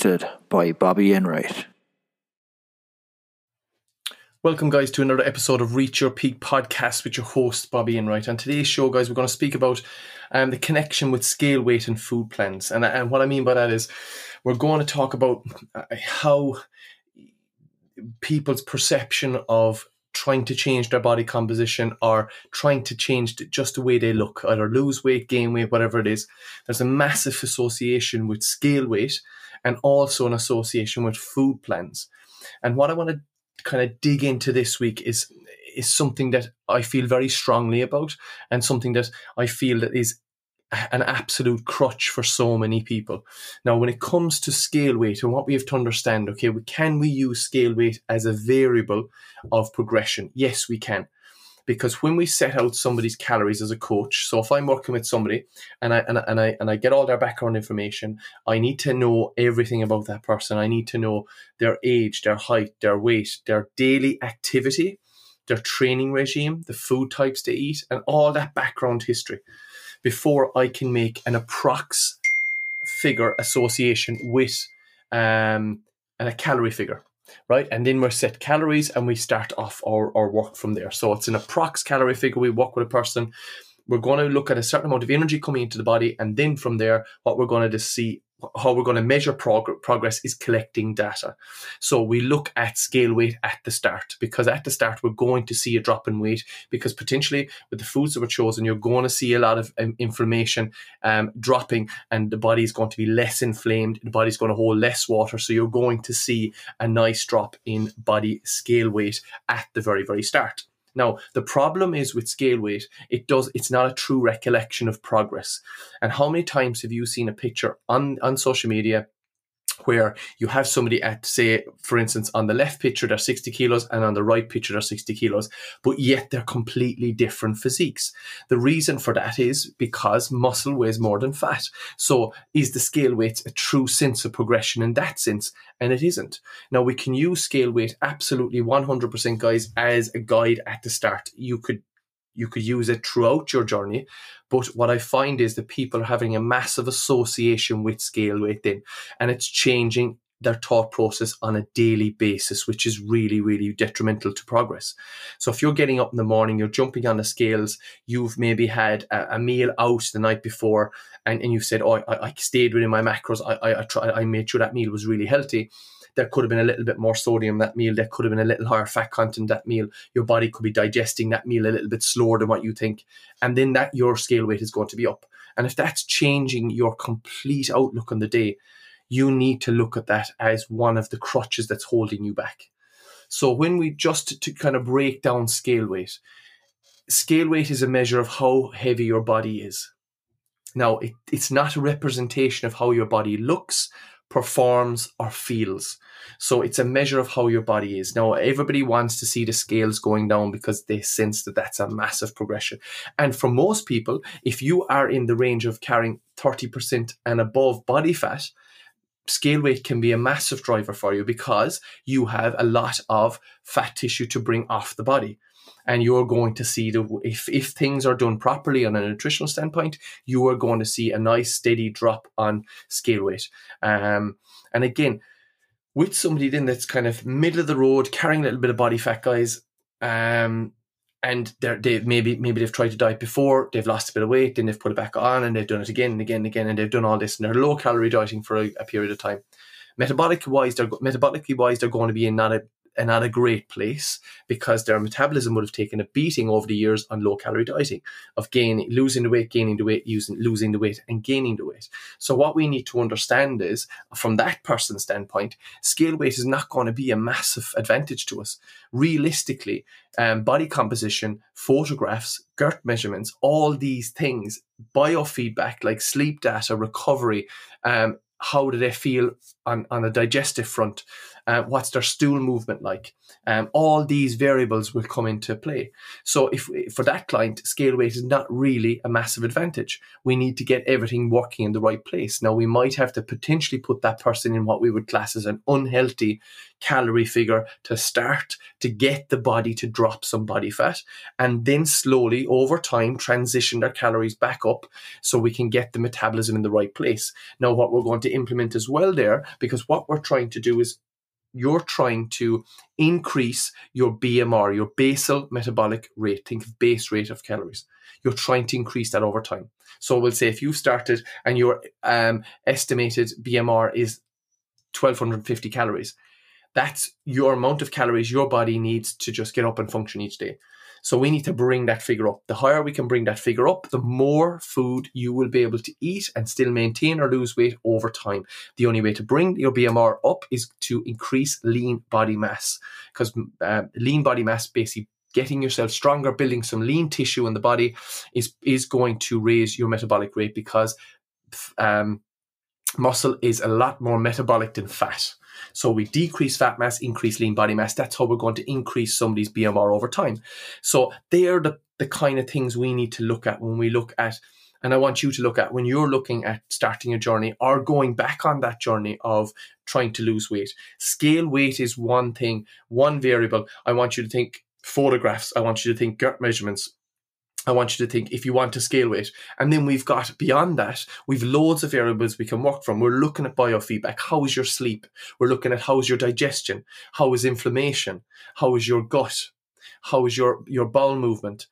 hosted by Bobby Enright. Welcome, guys, to another episode of Reach Your Peak podcast with your host, Bobby Enright. On today's show, guys, we're going to speak about um, the connection with scale weight and food plans. And, and what I mean by that is we're going to talk about uh, how people's perception of trying to change their body composition or trying to change just the way they look, either lose weight, gain weight, whatever it is. There's a massive association with scale weight and also an association with food plans. And what I want to kind of dig into this week is is something that I feel very strongly about and something that I feel that is an absolute crutch for so many people. Now, when it comes to scale weight and what we have to understand, okay, we, can we use scale weight as a variable of progression? Yes, we can. Because when we set out somebody's calories as a coach, so if I'm working with somebody and I, and and I and I get all their background information, I need to know everything about that person. I need to know their age, their height, their weight, their daily activity, their training regime, the food types they eat, and all that background history before I can make an approx figure association with um, a calorie figure, right? And then we're set calories and we start off our, our work from there. So it's an approx calorie figure. We work with a person. We're going to look at a certain amount of energy coming into the body. And then from there, what we're going to see how we're going to measure prog- progress is collecting data. So we look at scale weight at the start because at the start we're going to see a drop in weight because potentially with the foods that were chosen, you're going to see a lot of um, inflammation um, dropping and the body is going to be less inflamed. The body's going to hold less water. So you're going to see a nice drop in body scale weight at the very, very start. Now, the problem is with scale weight, it does it's not a true recollection of progress. And how many times have you seen a picture on, on social media where you have somebody at, say, for instance, on the left picture they're 60 kilos and on the right picture they're 60 kilos, but yet they're completely different physiques. The reason for that is because muscle weighs more than fat. So is the scale weight a true sense of progression in that sense? And it isn't. Now we can use scale weight absolutely 100% guys as a guide at the start. You could you could use it throughout your journey. But what I find is that people are having a massive association with scale weight then, and it's changing their thought process on a daily basis, which is really, really detrimental to progress. So if you're getting up in the morning, you're jumping on the scales, you've maybe had a, a meal out the night before, and, and you've said, "Oh, I, I stayed within my macros. I, I, I, I made sure that meal was really healthy." There could have been a little bit more sodium that meal. There could have been a little higher fat content that meal. Your body could be digesting that meal a little bit slower than what you think. And then that your scale weight is going to be up. And if that's changing your complete outlook on the day, you need to look at that as one of the crutches that's holding you back. So when we just to kind of break down scale weight, scale weight is a measure of how heavy your body is. Now, it, it's not a representation of how your body looks, performs or feels. So it's a measure of how your body is. Now, everybody wants to see the scales going down because they sense that that's a massive progression. And for most people, if you are in the range of carrying 30% and above body fat, scale weight can be a massive driver for you because you have a lot of fat tissue to bring off the body and you're going to see the if if things are done properly on a nutritional standpoint, you are going to see a nice steady drop on scale weight. Um, and again, with somebody then that's kind of middle of the road, carrying a little bit of body fat, guys, um, and they're, they maybe maybe they've tried to diet before, they've lost a bit of weight, then they've put it back on, and they've done it again and again and again, and they've done all this, and they're low calorie dieting for a, a period of time. Metabolically wise, they're metabolically wise, they're going to be in not a and at a great place because their metabolism would have taken a beating over the years on low calorie dieting of gaining, losing the weight, gaining the weight, using, losing the weight, and gaining the weight. So what we need to understand is, from that person's standpoint, scale weight is not going to be a massive advantage to us. Realistically, um, body composition, photographs, girth measurements, all these things, biofeedback like sleep data, recovery, um, how do they feel on, on a digestive front? Uh, what's their stool movement like? Um, all these variables will come into play. So, if for that client, scale weight is not really a massive advantage. We need to get everything working in the right place. Now, we might have to potentially put that person in what we would class as an unhealthy calorie figure to start to get the body to drop some body fat and then slowly over time transition their calories back up so we can get the metabolism in the right place. Now, what we're going to implement as well there, because what we're trying to do is you're trying to increase your BMR, your basal metabolic rate. Think of base rate of calories. You're trying to increase that over time. So we'll say if you started and your um, estimated BMR is 1250 calories, that's your amount of calories your body needs to just get up and function each day. So we need to bring that figure up. The higher we can bring that figure up, the more food you will be able to eat and still maintain or lose weight over time. The only way to bring your BMR up is to increase lean body mass because uh, lean body mass basically getting yourself stronger, building some lean tissue in the body is is going to raise your metabolic rate because um, muscle is a lot more metabolic than fat. So we decrease fat mass, increase lean body mass. That's how we're going to increase somebody's BMR over time. So they are the, the kind of things we need to look at when we look at, and I want you to look at when you're looking at starting a journey or going back on that journey of trying to lose weight. Scale weight is one thing, one variable. I want you to think photographs. I want you to think gut measurements. I want you to think if you want to scale weight. And then we've got beyond that, we've loads of variables we can work from. We're looking at biofeedback. How is your sleep? We're looking at how is your digestion? How is inflammation? How is your gut? How is your, your bowel movement?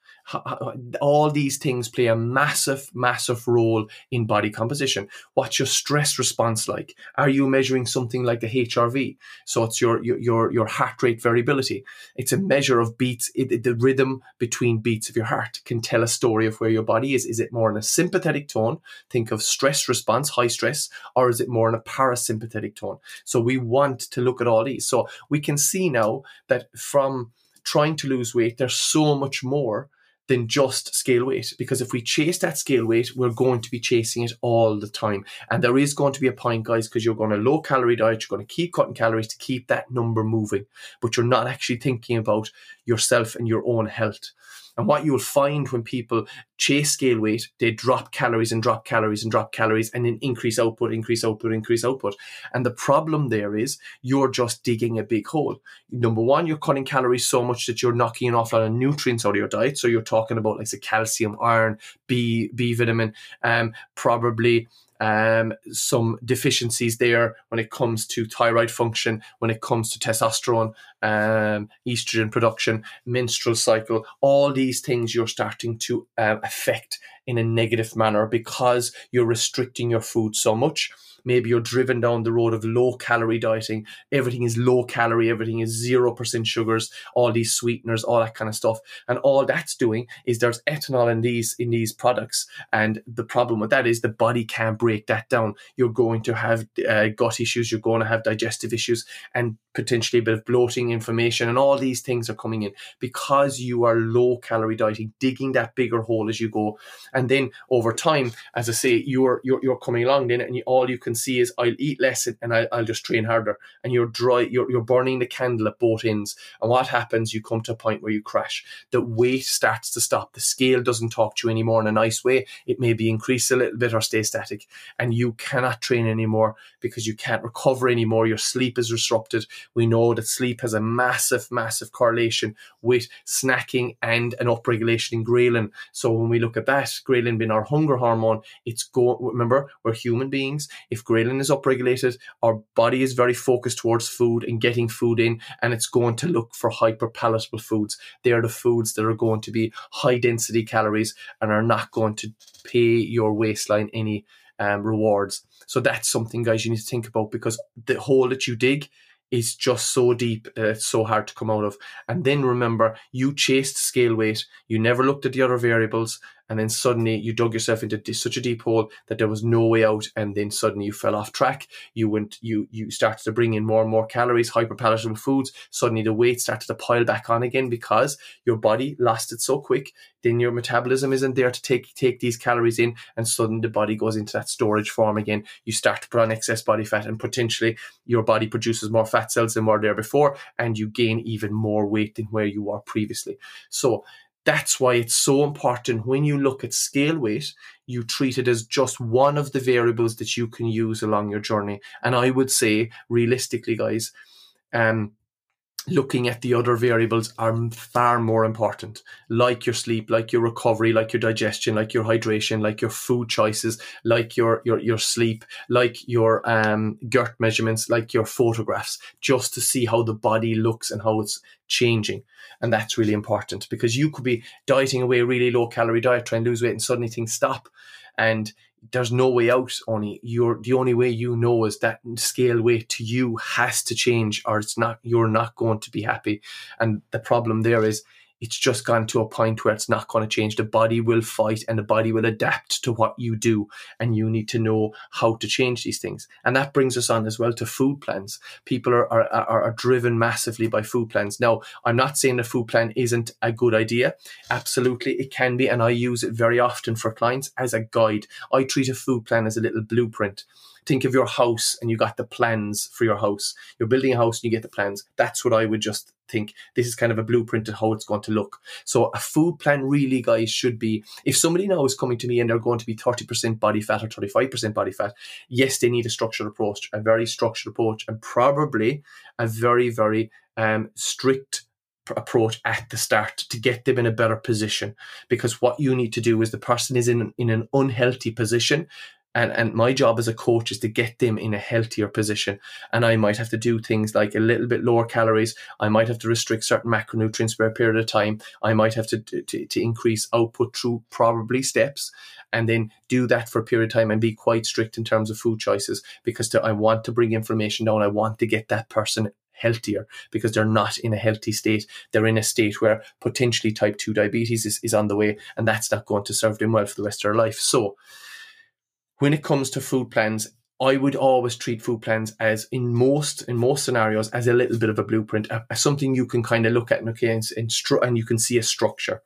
All these things play a massive, massive role in body composition. What's your stress response like? Are you measuring something like the HRV? So it's your your your heart rate variability. It's a measure of beats. It, the rhythm between beats of your heart can tell a story of where your body is. Is it more in a sympathetic tone? Think of stress response, high stress, or is it more in a parasympathetic tone? So we want to look at all these. So we can see now that from trying to lose weight, there's so much more than just scale weight. Because if we chase that scale weight, we're going to be chasing it all the time. And there is going to be a point, guys, because you're going to low calorie diet, you're going to keep cutting calories to keep that number moving, but you're not actually thinking about yourself and your own health. And what you'll find when people chase scale weight, they drop calories and drop calories and drop calories and then increase output, increase output, increase output. And the problem there is you're just digging a big hole. Number one, you're cutting calories so much that you're knocking an awful lot of nutrients out of your diet. So you're talking about like the calcium, iron, B, B vitamin, um, probably um, some deficiencies there when it comes to thyroid function, when it comes to testosterone, um, estrogen production, menstrual cycle, all these things you're starting to uh, affect in a negative manner because you're restricting your food so much maybe you're driven down the road of low calorie dieting. Everything is low calorie, everything is 0% sugars, all these sweeteners, all that kind of stuff. And all that's doing is there's ethanol in these in these products. And the problem with that is the body can't break that down. You're going to have uh, gut issues, you're going to have digestive issues, and potentially a bit of bloating, inflammation, and all these things are coming in because you are low calorie dieting, digging that bigger hole as you go. And then over time, as I say, you're you're, you're coming along then, and you, all you can see is I'll eat less and I, will just train harder. And you're dry, you're, you're burning the candle at both ends. And what happens? You come to a point where you crash. The weight starts to stop. The scale doesn't talk to you anymore in a nice way. It may be increase a little bit or stay static. And you cannot train anymore because you can't recover anymore. Your sleep is disrupted we know that sleep has a massive, massive correlation with snacking and an upregulation in ghrelin. So when we look at that, ghrelin being our hunger hormone, it's go. Remember, we're human beings. If ghrelin is upregulated, our body is very focused towards food and getting food in, and it's going to look for hyper palatable foods. They are the foods that are going to be high density calories and are not going to pay your waistline any um, rewards. So that's something, guys, you need to think about because the hole that you dig is just so deep that it's so hard to come out of. And then remember, you chased scale weight, you never looked at the other variables, and then suddenly you dug yourself into such a deep hole that there was no way out and then suddenly you fell off track. You went you you started to bring in more and more calories hyperpalatable foods. Suddenly the weight started to pile back on again because your body lost it so quick. Then your metabolism isn't there to take take these calories in and suddenly the body goes into that storage form again. You start to put on excess body fat and potentially your body produces more fat cells than were there before and you gain even more weight than where you were previously. So that's why it's so important when you look at scale weight, you treat it as just one of the variables that you can use along your journey. And I would say, realistically, guys, um, looking at the other variables are far more important, like your sleep, like your recovery, like your digestion, like your hydration, like your food choices, like your your your sleep, like your um, girth measurements, like your photographs, just to see how the body looks and how it's changing. And that's really important because you could be dieting away a really low calorie diet, trying to lose weight, and suddenly things stop. And there's no way out only you're the only way you know is that scale weight to you has to change or it's not you're not going to be happy. And the problem there is it's just gone to a point where it's not going to change. The body will fight and the body will adapt to what you do. And you need to know how to change these things. And that brings us on as well to food plans. People are, are, are, are driven massively by food plans. Now, I'm not saying a food plan isn't a good idea. Absolutely, it can be. And I use it very often for clients as a guide. I treat a food plan as a little blueprint think of your house and you got the plans for your house. You're building a house and you get the plans. That's what I would just think. This is kind of a blueprint of how it's going to look. So a food plan really, guys, should be if somebody now is coming to me and they're going to be 30% body fat or 35% body fat, yes, they need a structured approach, a very structured approach, and probably a very, very um, strict approach at the start to get them in a better position because what you need to do is the person is in in an unhealthy position and and my job as a coach is to get them in a healthier position and i might have to do things like a little bit lower calories i might have to restrict certain macronutrients for a period of time i might have to to, to increase output through probably steps and then do that for a period of time and be quite strict in terms of food choices because to, i want to bring inflammation down i want to get that person healthier because they're not in a healthy state. They're in a state where potentially type 2 diabetes is, is on the way, and that's not going to serve them well for the rest of their life. So, when it comes to food plans, I would always treat food plans as in most in most scenarios as a little bit of a blueprint, as something you can kind of look at and okay, and, and, stru- and you can see a structure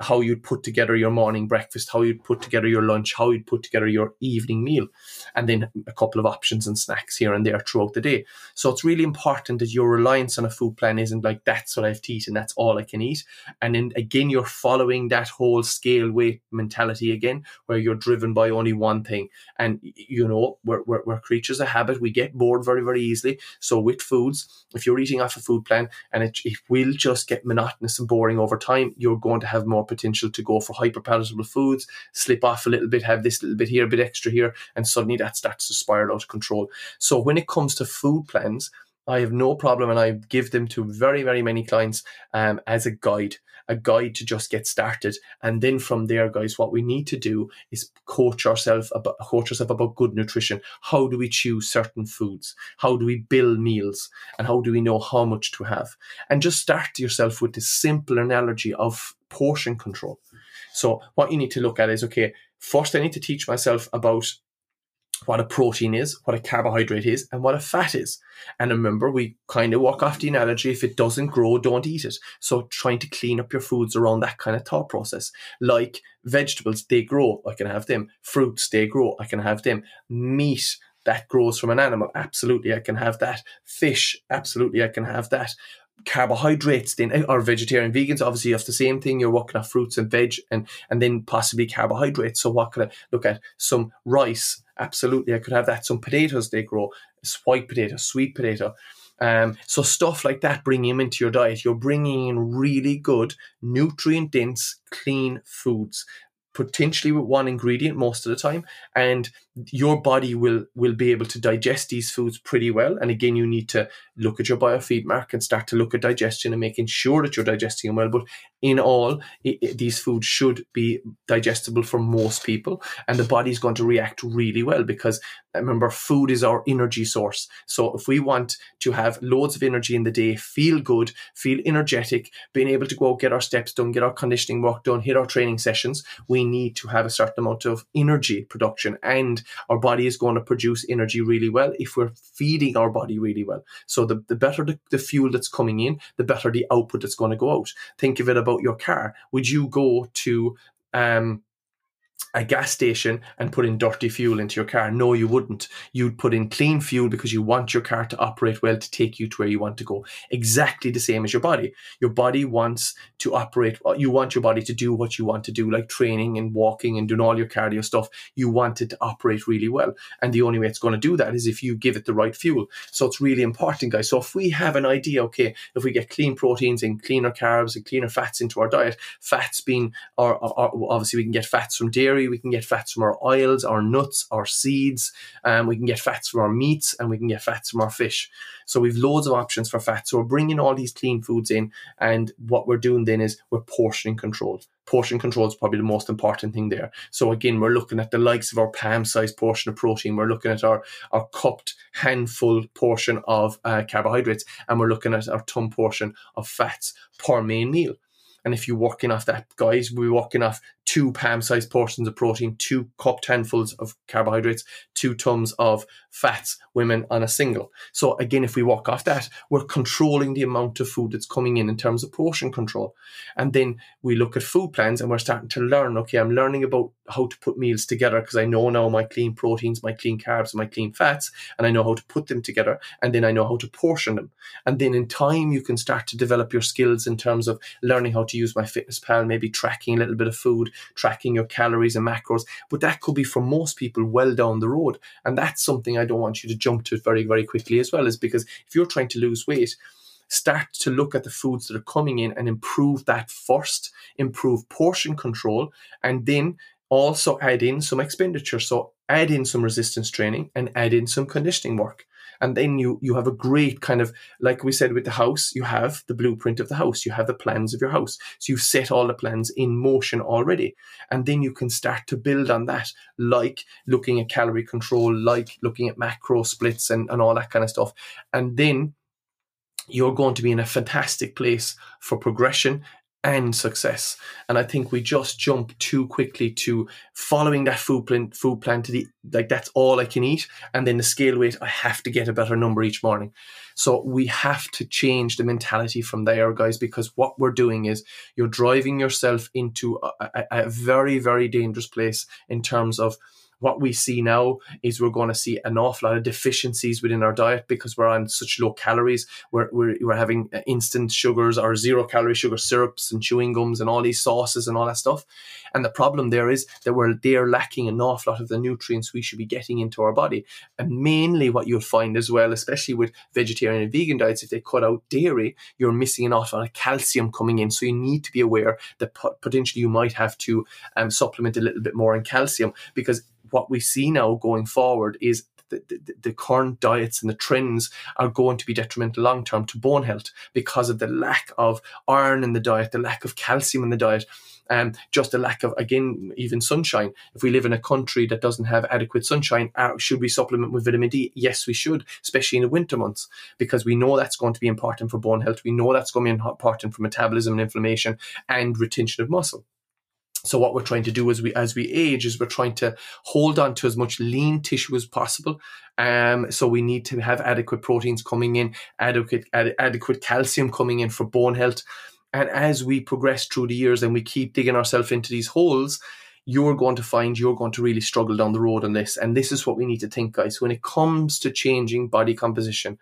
how you'd put together your morning breakfast, how you'd put together your lunch, how you'd put together your evening meal, and then a couple of options and snacks here and there throughout the day. So it's really important that your reliance on a food plan isn't like that's what I have to eat and that's all I can eat. And then again, you're following that whole scale weight mentality again, where you're driven by only one thing. And you know, we're, we're, we're creatures of habit. We get bored very, very easily. So with foods, if you're eating off a food plan and it, it will just get monotonous and boring over time, you're going to have more potential to go for hyperpalatable foods, slip off a little bit, have this little bit here, a bit extra here, and suddenly that starts to spiral out of control. So when it comes to food plans, I have no problem, and I give them to very, very many clients um, as a guide, a guide to just get started. And then from there, guys, what we need to do is coach ourselves about coach ourselves about good nutrition. How do we choose certain foods? How do we build meals? And how do we know how much to have? And just start yourself with this simple analogy of portion control. So what you need to look at is okay, first I need to teach myself about what a protein is, what a carbohydrate is, and what a fat is. And remember, we kind of walk off the analogy if it doesn't grow, don't eat it. So trying to clean up your foods around that kind of thought process. Like vegetables, they grow, I can have them. Fruits, they grow, I can have them. Meat, that grows from an animal, absolutely, I can have that. Fish, absolutely, I can have that carbohydrates then eh, or vegetarian vegans obviously you have the same thing you're working off fruits and veg and and then possibly carbohydrates so what could i look at some rice absolutely i could have that. Some potatoes they grow white potato sweet potato. Um, so stuff like that bringing them into your diet. You're bringing in really good nutrient dense clean foods potentially with one ingredient most of the time and your body will will be able to digest these foods pretty well. And again you need to look at your biofeedback and start to look at digestion and making sure that you're digesting them well but in all it, it, these foods should be digestible for most people and the body is going to react really well because remember food is our energy source so if we want to have loads of energy in the day feel good feel energetic being able to go out get our steps done get our conditioning work done hit our training sessions we need to have a certain amount of energy production and our body is going to produce energy really well if we're feeding our body really well. So the, the better the, the fuel that's coming in, the better the output that's going to go out. Think of it about your car. Would you go to um, a gas station and put in dirty fuel into your car. No, you wouldn't. You'd put in clean fuel because you want your car to operate well to take you to where you want to go. Exactly the same as your body. Your body wants to operate, uh, you want your body to do what you want to do, like training and walking and doing all your cardio stuff. You want it to operate really well. And the only way it's going to do that is if you give it the right fuel. So it's really important, guys. So if we have an idea, okay, if we get clean proteins and cleaner carbs and cleaner fats into our diet, fats being, or, or obviously we can get fats from dairy we can get fats from our oils, our nuts, our seeds, and um, we can get fats from our meats, and we can get fats from our fish. So we've loads of options for fats. So we're bringing all these clean foods in, and what we're doing then is we're portioning control. Portion control is probably the most important thing there. So again, we're looking at the likes of our palm-sized portion of protein. We're looking at our our cupped handful portion of uh, carbohydrates, and we're looking at our thumb portion of fats per main meal. And if you're working off that, guys, we're working off two palm sized portions of protein, two cupped handfuls of carbohydrates, two tums of fats, women on a single. So again, if we walk off that, we're controlling the amount of food that's coming in in terms of portion control. And then we look at food plans and we're starting to learn, okay, I'm learning about how to put meals together because I know now my clean proteins, my clean carbs, my clean fats, and I know how to put them together. And then I know how to portion them. And then in time, you can start to develop your skills in terms of learning how to use MyFitnessPal, maybe tracking a little bit of food, tracking your calories and macros. But that could be for most people well down the road. And that's something I don't want you to jump to very, very quickly as well, is because if you're trying to lose weight, start to look at the foods that are coming in and improve that first, improve portion control, and then also add in some expenditure. So add in some resistance training and add in some conditioning work and then you you have a great kind of like we said with the house you have the blueprint of the house you have the plans of your house. So you've set all the plans in motion already. And then you can start to build on that like looking at calorie control like looking at macro splits and, and all that kind of stuff. And then you're going to be in a fantastic place for progression and success. And I think we just jump too quickly to following that food plan, food plan to the like that's all I can eat, and then the scale weight I have to get a better number each morning. So we have to change the mentality from there, guys, because what we're doing is you're driving yourself into a, a, a very very dangerous place in terms of what we see now is we're going to see an awful lot of deficiencies within our diet because we're on such low calories. We're, we're, we're having instant sugars or zero calorie sugar syrups and chewing gums and all these sauces and all that stuff. And the problem there is that we're there lacking an awful lot of the nutrients we should be getting into our body. And mainly what you'll find as well, especially with vegetarian and vegan diets, if they cut out dairy, you're missing an awful lot of calcium coming in. So you need to be aware that potentially you might have to um, supplement a little bit more in calcium because what we see now going forward is the, the, the, current diets and the trends are going to be detrimental long term to bone health because of the lack of iron in the diet, the lack of calcium in the diet, and um, just the lack of, again, even sunshine. If we live in a country that doesn't have adequate sunshine, uh, should we supplement with vitamin D? Yes, we should, especially in the winter months, because we know that's going to be important for bone health. We know that's going to be important for metabolism and inflammation and retention of muscle. So what we're trying to do as we as we age is we're trying to hold on to as much lean tissue as possible. Um, so we need to have adequate proteins coming in, adequate ad, adequate calcium coming in for bone health. And as we progress through the years and we keep digging ourselves into these holes, you're going to find you're going to really struggle down the road on this. And this is what we need to think, guys. When it comes to changing body composition,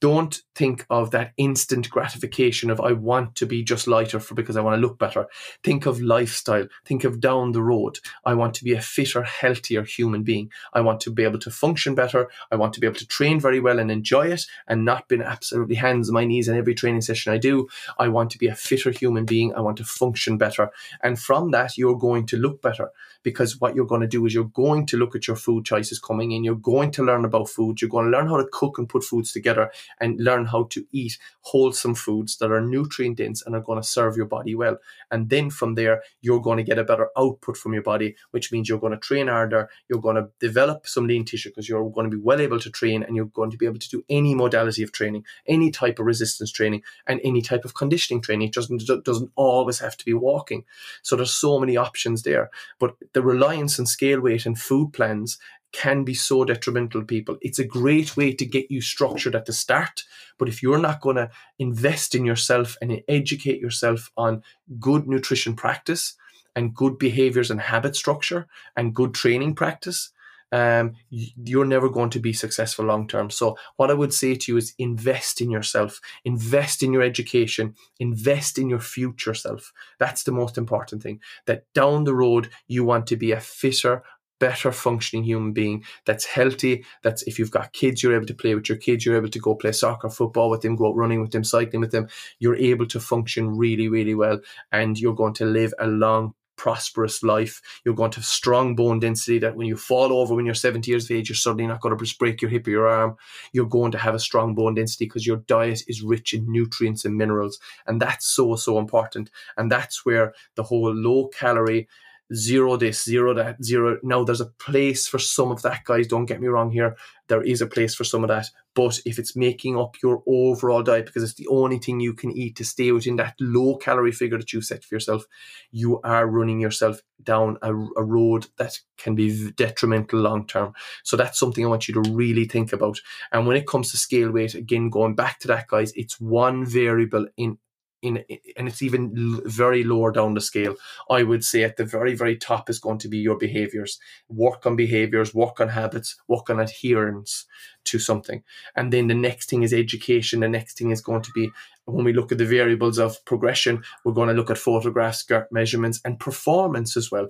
don't think of that instant gratification of I want to be just lighter for because I want to look better. Think of lifestyle. Think of down the road. I want to be a fitter, healthier human being. I want to be able to function better. I want to be able to train very well and enjoy it and not be absolutely hands on my knees in every training session I do. I want to be a fitter human being. I want to function better. And from that, you're going to look better because what you're going to do is you're going to look at your food choices coming in. You're going to learn about food. You're going to learn how to cook and put foods together and learn how to eat wholesome foods that are nutrient dense and are going to serve your body well. And then from there, you're going to get a better output from your body, which means you're going to train harder. You're going to develop some lean tissue because you're going to be well able to train and you're going to be able to do any modality of training, any type of resistance training, and any type of conditioning training. It doesn't, doesn't always have to be walking. So there's so many options there. But the reliance on scale weight and food plans can be so detrimental people. It's a great way to get you structured at the start, but if you're not going to invest in yourself and educate yourself on good nutrition practice and good behaviors and habit structure and good training practice, um, you're never going to be successful long term. So, what I would say to you is invest in yourself, invest in your education, invest in your future self. That's the most important thing. That down the road, you want to be a fitter, better functioning human being that's healthy. That's if you've got kids, you're able to play with your kids, you're able to go play soccer, football with them, go out running with them, cycling with them. You're able to function really, really well, and you're going to live a long prosperous life. You're going to have strong bone density that when you fall over when you're 70 years of age, you're suddenly not going to break your hip or your arm. You're going to have a strong bone density because your diet is rich in nutrients and minerals. And that's so, so important. And that's where the whole low calorie zero this, zero that, zero. Now, there's a place for some of that, guys. Don't get me wrong here. There is a place for some of that. But if it's making up your overall diet, because it's the only thing you can eat to stay within that low calorie figure that you set for yourself, you are running yourself down a, a road that can be detrimental long term. So that's something I want you to really think about. And when it comes to scale weight, again, going back to that, guys, it's one variable in in, and it's even very lower down the scale. I would say at the very, very top is going to be your behaviors. Work on behaviors, work on habits, work on adherence to something. And then the next thing is education. The next thing is going to be when we look at the variables of progression, we're going to look at photographs, measurements, and performance as well.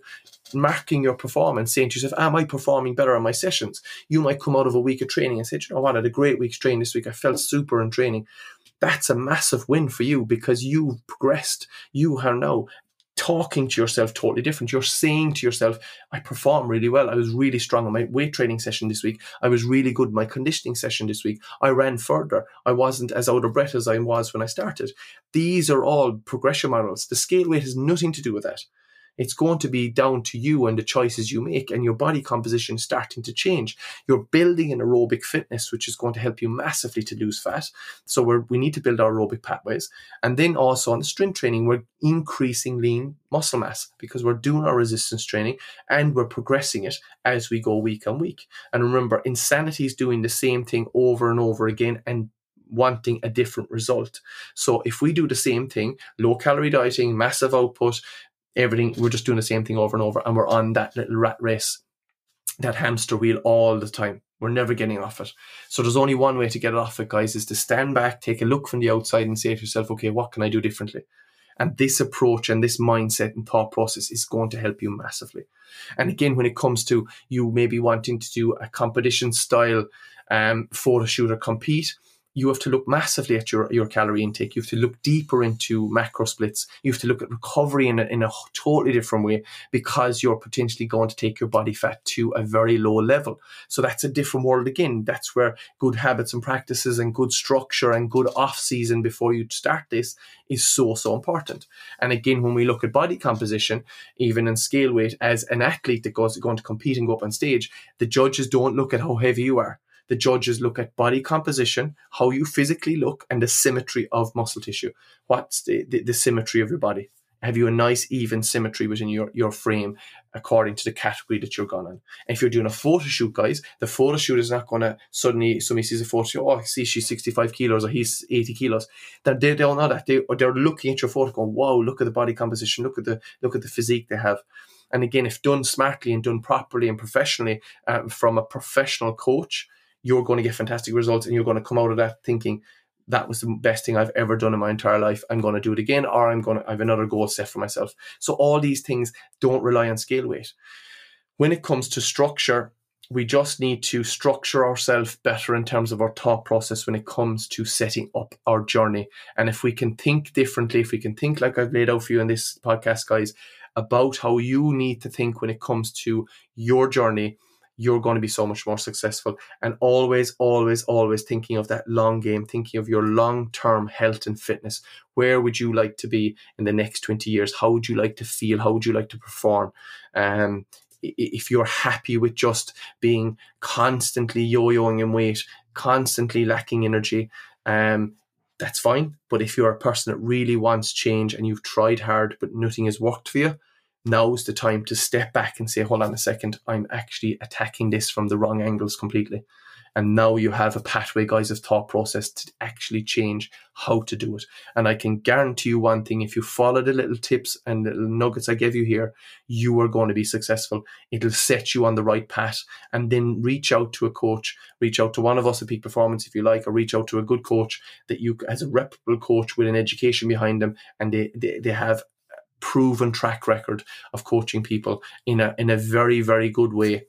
Marking your performance, saying to yourself, Am I performing better on my sessions? You might come out of a week of training and say, You know what, I had a great week's training this week. I felt super in training that's a massive win for you because you've progressed. You are now talking to yourself totally different. You're saying to yourself, I perform really well. I was really strong on my weight training session this week. I was really good in my conditioning session this week. I ran further. I wasn't as out of breath as I was when I started. These are all progression models. The scale weight has nothing to do with that. It's going to be down to you and the choices you make and your body composition starting to change. You're building an aerobic fitness, which is going to help you massively to lose fat. So we we need to build our aerobic pathways. And then also on the strength training, we're increasing lean muscle mass because we're doing our resistance training and we're progressing it as we go week on week. And remember, insanity is doing the same thing over and over again and wanting a different result. So if we do the same thing, low calorie dieting, massive output, everything. We're just doing the same thing over and over, and we're on that little rat race, that hamster wheel all the time. We're never getting off it. So there's only one way to get off it, guys, is to stand back, take a look from the outside, and say to yourself, okay, what can I do differently? And this approach and this mindset and thought process is going to help you massively. And again, when it comes to you maybe wanting to do a competition style um, photo shoot or compete, you have to look massively at your, your calorie intake. You have to look deeper into macro splits. You have to look at recovery in a, in a totally different way because you're potentially going to take your body fat to a very low level. So that's a different world again. That's where good habits and practices and good structure and good off season before you start this is so, so important. And again, when we look at body composition, even in scale weight, as an athlete that goes going to compete and go up on stage, the judges don't look at how heavy you are the judges look at body composition, how you physically look, and the symmetry of muscle tissue. What's the, the, the symmetry of your body? Have you a nice even symmetry within your, your frame according to the category that you're going on? And if you're doing a photo shoot, guys, the photo shoot is not going to suddenly somebody sees a photo shoot, oh, I see she's 65 kilos or he's 80 kilos. They, they don't know that. They, they're looking at your photo going, wow, look at the body composition, look at the look at the physique they have. And again, if done smartly and done properly and professionally um, from a professional coach, you're going to get fantastic results and you're going to come out of that thinking that was the best thing I've ever done in my entire life. I'm going to do it again, or I'm going to I have another goal set for myself. So all these things don't rely on scale weight. When it comes to structure, we just need to structure ourselves better in terms of our thought process when it comes to setting up our journey. And if we can think differently, if we can think like I've laid out for you in this podcast, guys, about how you need to think when it comes to your journey, you're going to be so much more successful. And always, always, always thinking of that long game, thinking of your long term health and fitness. Where would you like to be in the next 20 years? How would you like to feel? How would you like to perform? Um, if you're happy with just being constantly yo-yoing in weight, constantly lacking energy, um, that's fine. But if you're a person that really wants change and you've tried hard but nothing has worked for you, now's the time to step back and say, hold on a second, I'm actually attacking this from the wrong angles completely. And now you have a pathway, guys, of thought process to actually change how to do it. And I can guarantee you one thing if you follow the little tips and little nuggets I gave you here, you are going to be successful. It'll set you on the right path. And then reach out to a coach, reach out to one of us at Peak Performance if you like, or reach out to a good coach that you, as a reputable coach with an education behind them, and they, they, they have proven track record of coaching people in a in a very very good way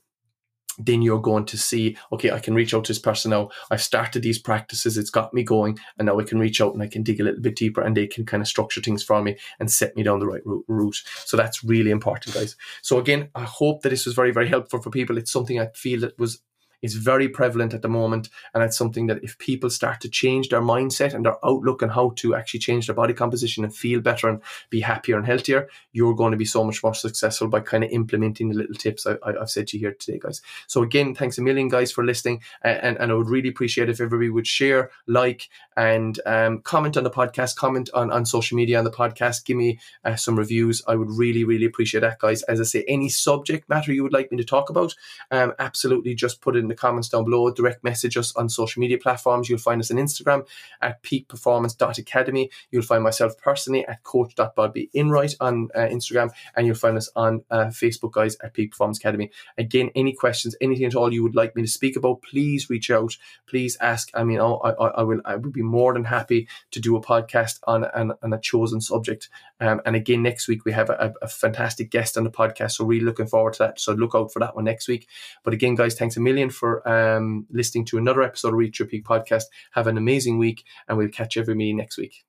then you're going to see, okay, I can reach out to this person now. I've started these practices, it's got me going, and now I can reach out and I can dig a little bit deeper and they can kind of structure things for me and set me down the right route. So that's really important, guys. So again, I hope that this was very, very helpful for people. It's something I feel that was is very prevalent at the moment. And it's something that if people start to change their mindset and their outlook on how to actually change their body composition and feel better and be happier and healthier, you're going to be so much more successful by kind of implementing the little tips I, have said to you here today, guys. So again, thanks a million, guys, for listening. And, and I would really appreciate if everybody would share, like, and um, comment on the podcast, comment on, on social media on the podcast, give me uh, some reviews. I would really, really appreciate that, guys. As I say, any subject matter you would like me to talk about, um, absolutely just put it in the comments down below. Direct message us on social media platforms. You'll find us on Instagram at peakperformance.academy. You'll find myself personally at coach.bobbyenright on uh, Instagram. And you'll find us on uh, Facebook, guys, at Peak Performance Academy. Again, any questions, anything at all you would like me to speak about, please reach out. Please ask. I mean, I, I, I will I would be more than happy to do a podcast on, on, on a chosen subject. Um, and again, next week we have a, a fantastic guest on the podcast. So really looking forward to that. So look out for that one next week. But again, guys, thanks a million for um, listening to another episode of Reach Your Peak podcast. Have an amazing week, and we'll catch every me next week.